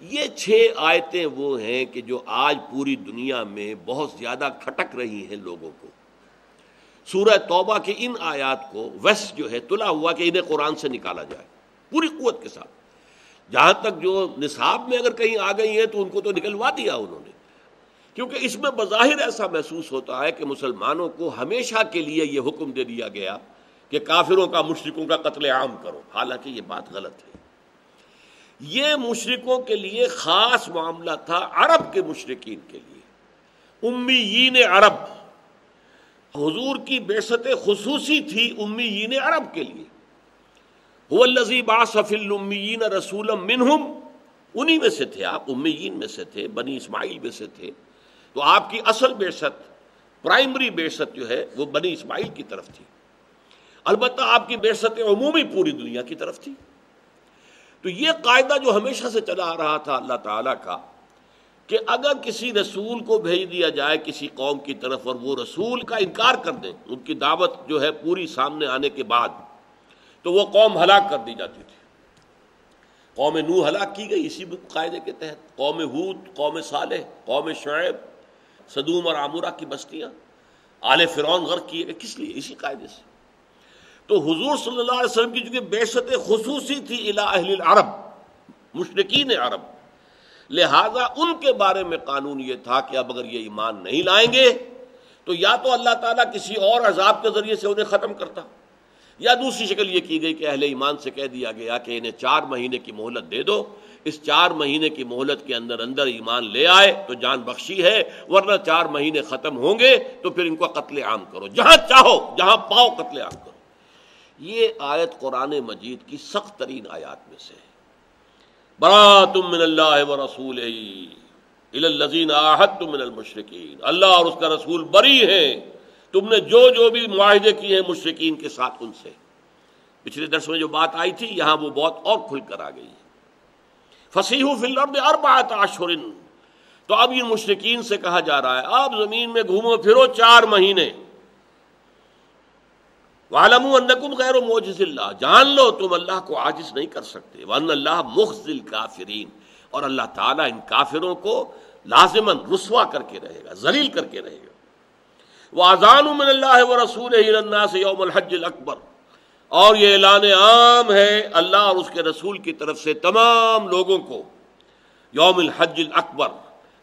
یہ چھ آیتیں وہ ہیں کہ جو آج پوری دنیا میں بہت زیادہ کھٹک رہی ہیں لوگوں کو۔ سورہ توبہ کے ان آیات کو ویس جو ہے تلا ہوا کہ انہیں قرآن سے نکالا جائے۔ پوری قوت کے ساتھ۔ جہاں تک جو نصاب میں اگر کہیں آ گئی ہیں تو ان کو تو نکلوا دیا انہوں نے۔ کیونکہ اس میں بظاہر ایسا محسوس ہوتا ہے کہ مسلمانوں کو ہمیشہ کے لیے یہ حکم دے دیا گیا کہ کافروں کا مشرقوں کا قتل عام کرو۔ حالانکہ یہ بات غلط ہے۔ یہ مشرقوں کے لیے خاص معاملہ تھا عرب کے مشرقین کے لیے۔ امیین عرب۔ حضور کی بیست خصوصی تھی امیین عرب کے لیے۔ الامیین رسول منہم۔ انہی میں سے تھے آپ، امیین میں سے تھے، بنی اسماعیل میں سے تھے۔ تو آپ کی اصل بیست پرائمری بیست جو ہے، وہ بنی اسماعیل کی طرف تھی۔ البتہ آپ کی بیست عمومی پوری دنیا کی طرف تھی۔ تو یہ قاعدہ جو ہمیشہ سے چلا آ رہا تھا اللہ تعالیٰ کا کہ اگر کسی رسول کو بھیج دیا جائے کسی قوم کی طرف اور وہ رسول کا انکار کر دیں ان کی دعوت جو ہے پوری سامنے آنے کے بعد، تو وہ قوم ہلاک کر دی جاتی تھی۔ قوم نو ہلاک کی گئی اسی قاعدے کے تحت۔ قوم حود قوم صالح، قوم شعیب، صدوم اور عامورہ کی بستیاں۔ آل فرعون غرق کیے گئے۔ کس لیے؟ اسی قاعدے سے۔ تو حضور صلی اللہ علیہ وسلم کی چونکہ بیشت خصوصی تھی اہل العرب مشرقین عرب، لہذا ان کے بارے میں قانون یہ تھا کہ اب اگر یہ ایمان نہیں لائیں گے، تو یا تو اللہ تعالیٰ کسی اور عذاب کے ذریعے سے انہیں ختم کرتا، یا دوسری شکل یہ کی گئی کہ اہل ایمان سے کہہ دیا گیا کہ انہیں چار مہینے کی مہلت دے دو، اس چار مہینے کی مہلت کے اندر اندر ایمان لے آئے تو جان بخشی ہے، ورنہ چار مہینے ختم ہوں گے تو پھر ان کو قتل عام کرو، جہاں چاہو، جہاں پاؤ قتل عام کرو۔ یہ آیت قرآن مجید کی سخت ترین آیات میں سے برا تم من اللہ و رسول من المشرقین اللہ اور اس کا رسول بری ہے تم نے جو جو بھی معاہدے کیے ہیں مشرقین کے ساتھ ان سے۔ پچھلے درس میں جو بات آئی تھی، یہاں وہ بہت اور کھل کر آ گئی فصیح فلم اربعت اشہر تو اب ان مشرقین سے کہا جا رہا ہے، آپ زمین میں گھومو پھرو چار مہینے۔ والم النکم غیر و موجز اللہ جان لو تم اللہ کو عاجز نہیں کر سکتے ون اللہ مخذل کافرین اور اللہ تعالیٰ ان کافروں کو لازمن رسوا کر کے رہے گا، ذلیل کر کے رہے گا۔ وہ آزان من اللہ و رسول سے یوم الحج اکبر اور یہ اعلان عام ہے اللہ اور اس کے رسول کی طرف سے تمام لوگوں کو۔ یوم الحج اکبر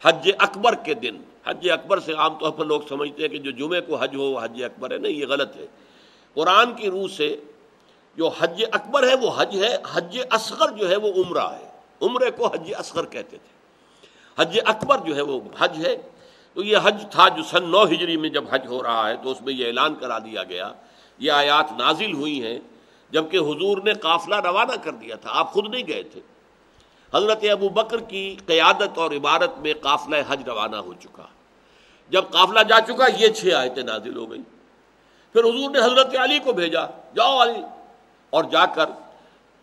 حج اکبر کے دن۔ حج اکبر سے عام طور پر لوگ سمجھتے ہیں کہ جو جمعے کو حج ہو، وہ حج اکبر ہے۔ نہیں، یہ غلط ہے۔ قرآن کی روح سے جو حج اکبر ہے وہ حج ہے، حج اصغر جو ہے وہ عمرہ ہے۔ عمرے کو حج اصغر کہتے تھے۔ حج اکبر جو ہے وہ حج ہے۔ تو یہ حج تھا جو سن نو ہجری میں جب حج ہو رہا ہے تو اس میں یہ اعلان کرا دیا گیا۔ یہ آیات نازل ہوئی ہیں۔ جبکہ حضور نے قافلہ روانہ کر دیا تھا۔ آپ خود نہیں گئے تھے۔ حضرت ابو بکر کی قیادت اور عبارت میں قافلہ حج روانہ ہو چکا۔ جب قافلہ جا چکا، یہ چھ آیتیں نازل ہو گئی پھر حضور نے حضرت علی کو بھیجا، جاؤ علی۔ اور جا کر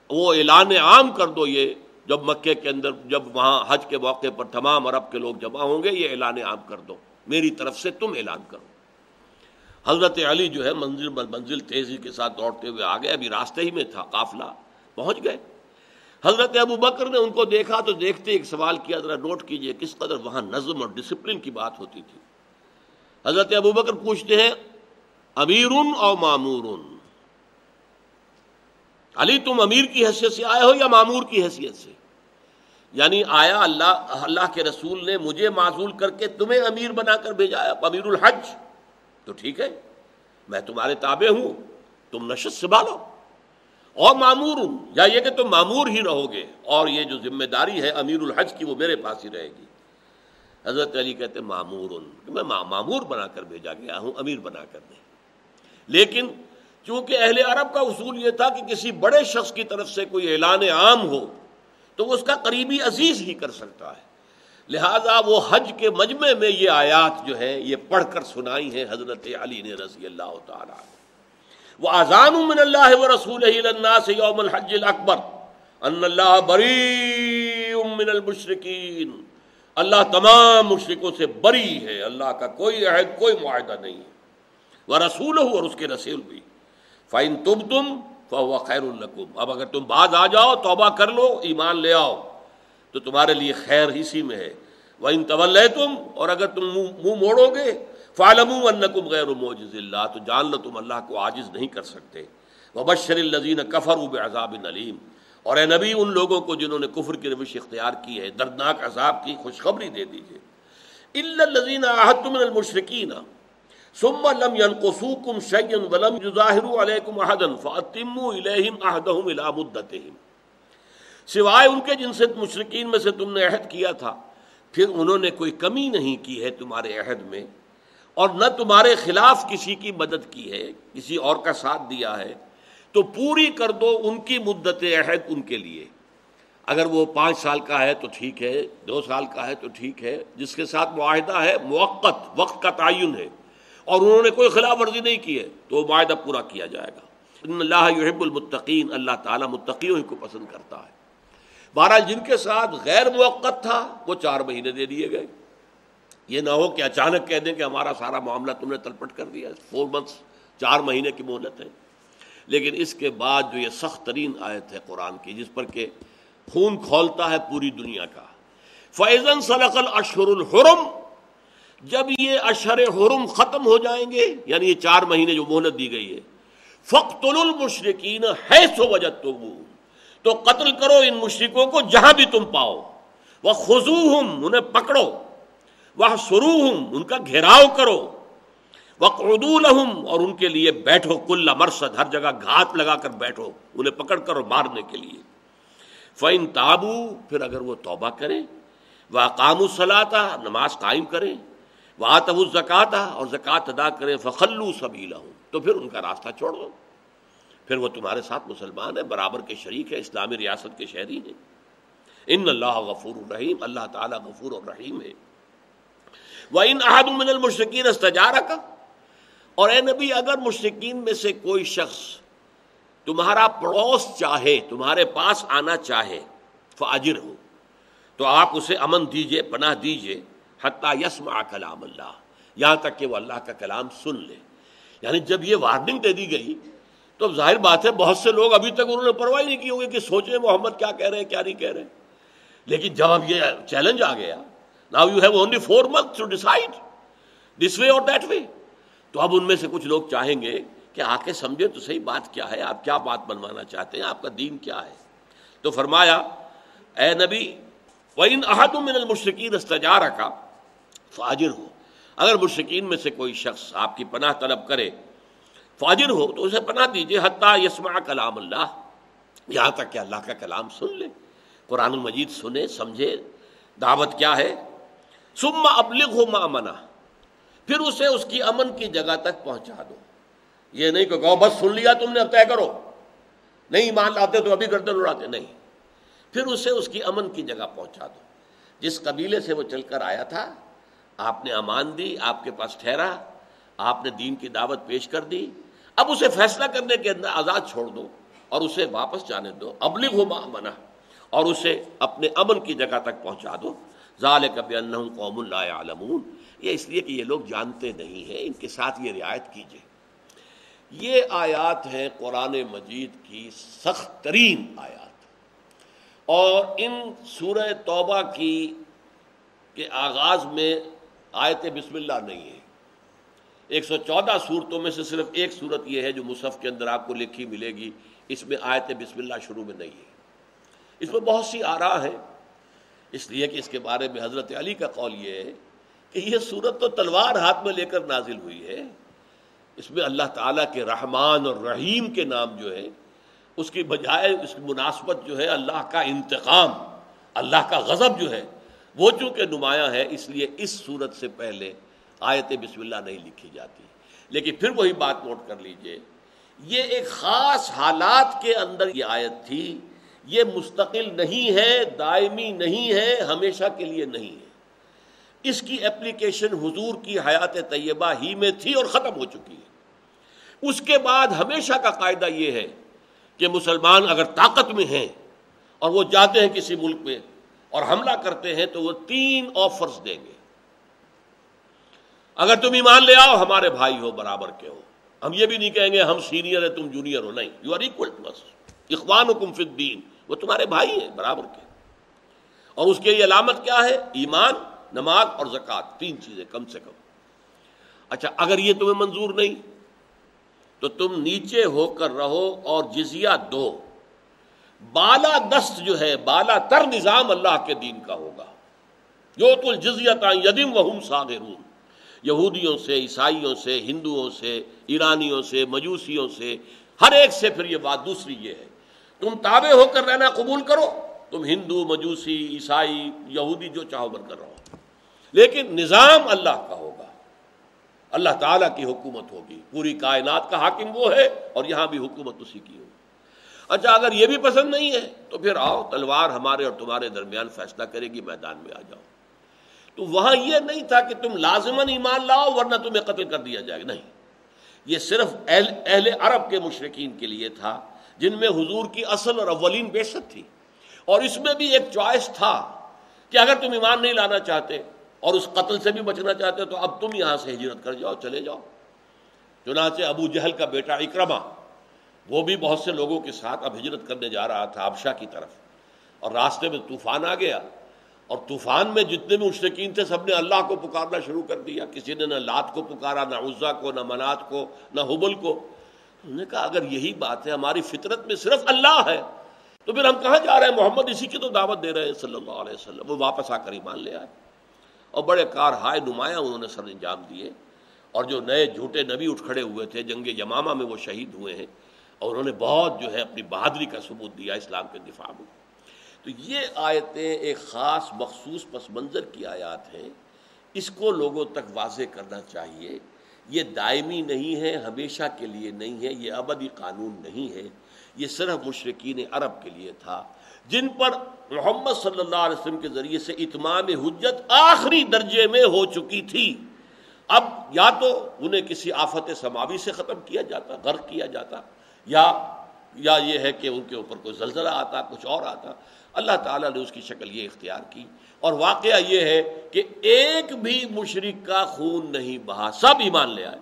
وہ اعلان عام کر دو یہ، جب مکے کے اندر، جب وہاں حج کے موقع پر تمام عرب کے لوگ جمع ہوں گے، یہ اعلان عام کر دو۔ میری طرف سے تم اعلان کرو۔ حضرت علی جو ہے منزل منزل تیزی کے ساتھ دوڑتے ہوئے آ گئے ابھی راستے ہی میں تھا، قافلہ پہنچ گئے۔ حضرت ابو بکر نے ان کو دیکھا تو دیکھتے ایک سوال کیا، ذرا نوٹ کیجیے کس قدر وہاں نظم اور ڈسپلن کی بات ہوتی تھی۔ حضرت ابو بکر پوچھتے ہیں امیر اور معمور علی، تم امیر کی حیثیت سے آئے ہو یا معمور کی حیثیت سے؟ یعنی آیا اللہ اللہ کے رسول نے مجھے معذول کر کے تمہیں امیر بنا کر بھیجا امیر الحج؟ تو ٹھیک ہے، میں تمہارے تابع ہوں، تم نشست سنبھالو اور معمور ہوں یا یہ کہ تم معمور ہی رہو گے، اور یہ جو ذمہ داری ہے امیر الحج کی، وہ میرے پاس ہی رہے گی۔ حضرت علی کہتے معمور میں معمور بنا کر بھیجا گیا ہوں، امیر بنا کر۔ دیں لیکن چونکہ اہل عرب کا اصول یہ تھا کہ کسی بڑے شخص کی طرف سے کوئی اعلان عام ہو، تو اس کا قریبی عزیز ہی کر سکتا ہے۔ لہذا وہ حج کے مجمع میں یہ آیات جو ہے یہ پڑھ کر سنائی ہیں حضرت علی نے رضی اللہ تعالیٰ وہ آزان من اللہ و رسول سے یوم الحج اکبر ان اللہ بری من المشرقین اللہ تمام مشرقوں سے بری ہے۔ اللہ کا کوئی عہد، کوئی معاہدہ نہیں ہے۔ وہ رسول ہو اور اس کے رسول بھی۔ فائن تم تم فو خیر القم اب اگر تم بعض آ جاؤ، توبہ کر لو، ایمان لے آؤ۔ تو تمہارے لیے خیر اسی میں ہے۔ وہ ان طول تم اور اگر تم منہ موڑو گے فالم انکم غیر موجز اللہ تو جان لو تم اللہ کو عاجز نہیں کر سکتے۔ وبشر الزین کفر عذاب نلیم اور اے نبی، ان لوگوں کو جنہوں نے کفر کی روش اختیار کی ہے، دردناک عذاب کی خوشخبری دے دیجیے الزین من المشرقین ثم لم ينقصوكم شيئا ولم يظاهروا عليكم احدا فاتموا اليهم عهدهم الى مدتهم۔ سوائے ان کے جن سے مشرقین میں سے تم نے عہد کیا تھا، پھر انہوں نے کوئی کمی نہیں کی ہے تمہارے عہد میں، اور نہ تمہارے خلاف کسی کی مدد کی ہے، کسی اور کا ساتھ دیا ہے۔ تو پوری کر دو ان کی مدت عہد ان کے لیے۔ اگر وہ پانچ سال کا ہے تو ٹھیک ہے، دو سال کا ہے تو ٹھیک ہے، جس کے ساتھ معاہدہ ہے موقع وقت کا تعین ہے۔ اور انہوں نے کوئی خلاف ورزی نہیں کی ہے، تو وہ معاہدہ پورا کیا جائے گا۔ ان اللہ یحب المتقین، اللہ تعالیٰ متقیوں ہی کو پسند کرتا ہے۔ بہرحال جن کے ساتھ غیر موقع تھا، وہ چار مہینے دے دیے گئے۔ یہ نہ ہو کہ اچانک کہہ دیں کہ ہمارا سارا معاملہ تم نے تلپٹ کر دیا۔ فور منتھس، چار مہینے کی مہلت ہے۔ لیکن اس کے بعد جو یہ سخت ترین آیت ہے قرآن کی، جس پر کہ خون کھولتا ہے پوری دنیا کا۔ فیضن سلقل اشہر الحرم جب یہ اشہر حرم ختم ہو جائیں گے یعنی یہ چار مہینے جو مہلت دی گئی ہے فخت المشرقین ہے سو وجہ تو قتل کرو ان مشرقوں کو جہاں بھی تم پاؤ۔ وہ خزو انہیں پکڑو۔ وہ سرو ان کا گھیراؤ کرو۔ وہ الحم اور ان کے لیے بیٹھو، کل مرسد ہر جگہ گھات لگا کر بیٹھو، انہیں پکڑ کر مارنے کے لیے۔ فعن تابو پھر اگر وہ توبہ کریں وہ قام الصلاح نماز قائم کریں۔ وہ آتب الزکات اور زکوٰۃ ادا کریں فخلو سبھی ہوں تو پھر ان کا راستہ چھوڑ دو۔ پھر وہ تمہارے ساتھ مسلمان ہے برابر کے شریک ہے اسلامی ریاست کے شہری ہیں۔ ان اللہ غفور الرحیم اللہ تعالیٰ غفور الرحیم ہے۔ وہ ان احد من المشرقین استجارہ کا اور اے نبی، اگر مشرقین میں سے کوئی شخص تمہارا پڑوس چاہے، تمہارے پاس آنا چاہے فاجر ہو تو آپ اسے امن دیجیے، پناہ دیجیے۔ حتیٰ یسما کلام اللہ، یہاں تک کہ وہ اللہ کا کلام سن لے۔ یعنی جب یہ وارننگ دے دی گئی، تو ظاہر بات ہے بہت سے لوگ ابھی تک انہوں نے پرواہ نہیں کی ہوگی کہ سوچیں محمد کیا کہہ رہے ہیں، کیا نہیں کہہ رہے لیکن جب اب یہ چیلنج آ گیا now you have only four month to decide this way اور دیٹ وے تو اب ان میں سے کچھ لوگ چاہیں گے کہ آ کے سمجھے تو صحیح بات کیا ہے، آپ کیا بات بنوانا چاہتے ہیں، آپ کا دین کیا ہے۔ تو فرمایا، اے نبی وہ ان احد من المشرقین استجارہ کا فاجر ہو۔ اگر مشرقین میں سے کوئی شخص آپ کی پناہ طلب کرے، فاجر ہو تو اسے پناہ دیجیے حتیٰ یسما کلام اللہ۔ یہاں تک کہ اللہ کا کلام سن لے، قرآن المجید سنے، سمجھے، دعوت کیا ہے؟ سما ابلغ ہو ماں منا پھر اسے اس کی امن کی جگہ تک پہنچا دو۔ یہ نہیں کہ کہو، بس سن لیا تم نے، اب طے کرو۔ نہیں مان لاتے تو ابھی گردن اڑاتے۔ نہیں۔ پھر اسے اس کی امن کی جگہ پہنچا دو۔ جس قبیلے سے وہ چل کر آیا تھا آپ نے امان دی، آپ کے پاس ٹھہرا، آپ نے دین کی دعوت پیش کر دی۔ اب اسے فیصلہ کرنے کے اندر آزاد چھوڑ دو اور اسے واپس جانے دو۔ ابلغ ہو منا اور اسے اپنے امن کی جگہ تک پہنچا دو۔ ظال کبھی قوم اللہ عالمون یہ اس لیے کہ یہ لوگ جانتے نہیں ہیں۔ ان کے ساتھ یہ رعایت کیجیے یہ آیات ہیں قرآن مجید کی سخت ترین آیات۔ اور ان سورہ توبہ کی کے آغاز میں آیت بسم اللہ نہیں ہے ایک سو چودہ صورتوں میں سے صرف ایک صورت یہ ہے جو مصحف کے اندر آپ کو لکھی ملے گی۔ اس میں آیت بسم اللہ شروع میں نہیں ہے اس میں بہت سی آرا ہے اس لیے کہ اس کے بارے میں حضرت علی کا قول یہ ہے کہ یہ صورت تو تلوار ہاتھ میں لے کر نازل ہوئی ہے۔ اس میں اللہ تعالیٰ کے رحمان اور رحیم کے نام جو ہے اس کی بجائے اس کی مناسبت جو ہے اللہ کا انتقام، اللہ کا غضب جو ہے وہ چونکہ نمایاں ہے، اس لیے اس صورت سے پہلے آیت بسم اللہ نہیں لکھی جاتی۔ لیکن پھر وہی بات نوٹ کر لیجیے۔ یہ ایک خاص حالات کے اندر یہ آیت تھی۔ یہ مستقل نہیں ہے، دائمی نہیں ہے، ہمیشہ کے لیے نہیں ہے۔ اس کی اپلیکیشن حضور کی حیات طیبہ ہی میں تھی اور ختم ہو چکی ہے۔ اس کے بعد ہمیشہ کا قاعدہ یہ ہے کہ مسلمان اگر طاقت میں ہیں اور وہ جاتے ہیں کسی ملک میں اور حملہ کرتے ہیں تو وہ تین آفرز دیں گے۔ اگر تم ایمان لے آؤ، ہمارے بھائی ہو، برابر کے ہو۔ ہم یہ بھی نہیں کہیں گے، ہم سینئر ہیں، تم جونیئر ہو۔ نہیں یو آر اکول ٹو اخوان حکم فدین وہ تمہارے بھائی ہیں، برابر کے۔ اور اس کی علامت کیا ہے؟ ایمان، نماز اور زکوٰۃ۔ تین چیزیں، کم سے کم۔ اچھا اگر یہ تمہیں منظور نہیں، تو تم نیچے ہو کر رہو اور جزیہ دو۔ بالا دست جو ہے، بالا تر نظام اللہ کے دین کا ہوگا۔ جو تو جزیت یدم وہم ساغرون یہودیوں سے، عیسائیوں سے، ہندوؤں سے، ایرانیوں سے، مجوسیوں سے، ہر ایک سے پھر یہ بات دوسری یہ ہے۔ تم تابع ہو کر رہنا، قبول کرو۔ تم ہندو، مجوسی، عیسائی، یہودی جو چاہو بن کر رہو۔ لیکن نظام اللہ کا ہوگا۔ اللہ تعالیٰ کی حکومت ہوگی۔ پوری کائنات کا حاکم وہ ہے اور یہاں بھی حکومت اسی کی ہوگی۔ اچھا اگر یہ بھی پسند نہیں ہے، تو پھر آؤ، تلوار ہمارے اور تمہارے درمیان فیصلہ کرے گی، میدان میں آ جاؤ۔ تو وہاں یہ نہیں تھا کہ تم لازمن ایمان لاؤ، ورنہ تمہیں قتل کر دیا جائے گا۔ نہیں۔ یہ صرف اہل اہل عرب کے مشرقین کے لیے تھا، جن میں حضور کی اصل اور اولین بیست تھی۔ اور اس میں بھی ایک چوائس تھا کہ اگر تم ایمان نہیں لانا چاہتے اور اس قتل سے بھی بچنا چاہتے تو اب تم یہاں سے ہجرت کر جاؤ، چلے جاؤ۔ چنانچہ ابو جہل کا بیٹا اکرما وہ بھی بہت سے لوگوں کے ساتھ اب ہجرت کرنے جا رہا تھا ابشا کی طرف۔ اور راستے میں طوفان آ گیا۔ اور طوفان میں جتنے بھی مشرقین تھے، سب نے اللہ کو پکارنا شروع کر دیا۔ کسی نے نہ لات کو پکارا، نہ عزا کو، نہ منات کو، نہ حبل کو۔ انہوں نے کہا، اگر یہی بات ہے، ہماری فطرت میں صرف اللہ ہے، تو پھر ہم کہاں جا رہے ہیں؟ محمد اسی کی تو دعوت دے رہے ہیں، صلی اللہ علیہ وسلم۔ وہ واپس آ کر ایمان لے آئے۔ اور بڑے کار ہائے نمایاں انہوں نے سر انجام دیے۔ اور جو نئے جھوٹے نبی اٹھ کھڑے ہوئے تھے، جنگ یمامہ میں وہ شہید ہوئے ہیں۔ اور انہوں نے بہت جو ہے اپنی بہادری کا ثبوت دیا اسلام کے دفاع میں۔ تو یہ آیتیں ایک خاص مخصوص پس منظر کی آیات ہیں۔ اس کو لوگوں تک واضح کرنا چاہیے۔ یہ دائمی نہیں ہے، ہمیشہ کے لیے نہیں ہے، یہ ابدی قانون نہیں ہے۔ یہ صرف مشرقین عرب کے لیے تھا، جن پر محمد صلی اللہ علیہ وسلم کے ذریعے سے اتمام حجت آخری درجے میں ہو چکی تھی۔ اب یا تو انہیں کسی آفت سماوی سے ختم کیا جاتا، غرق کیا جاتا۔ یا یا یہ ہے کہ ان کے اوپر کوئی زلزلہ آتا، کچھ اور آتا۔ اللہ تعالیٰ نے اس کی شکل یہ اختیار کی۔ اور واقعہ یہ ہے کہ ایک بھی مشرق کا خون نہیں بہا، سب ایمان لے آئے۔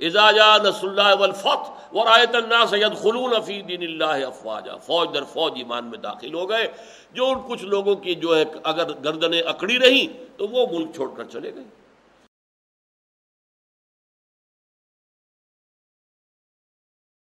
نس اللہ سید خلون دین اللہ افواجا۔ فوج در فوج ایمان میں داخل ہو گئے۔ جو ان کچھ لوگوں کی جو ہے، اگر گردنیں اکڑی رہی تو وہ ملک چھوڑ کر چلے گئے۔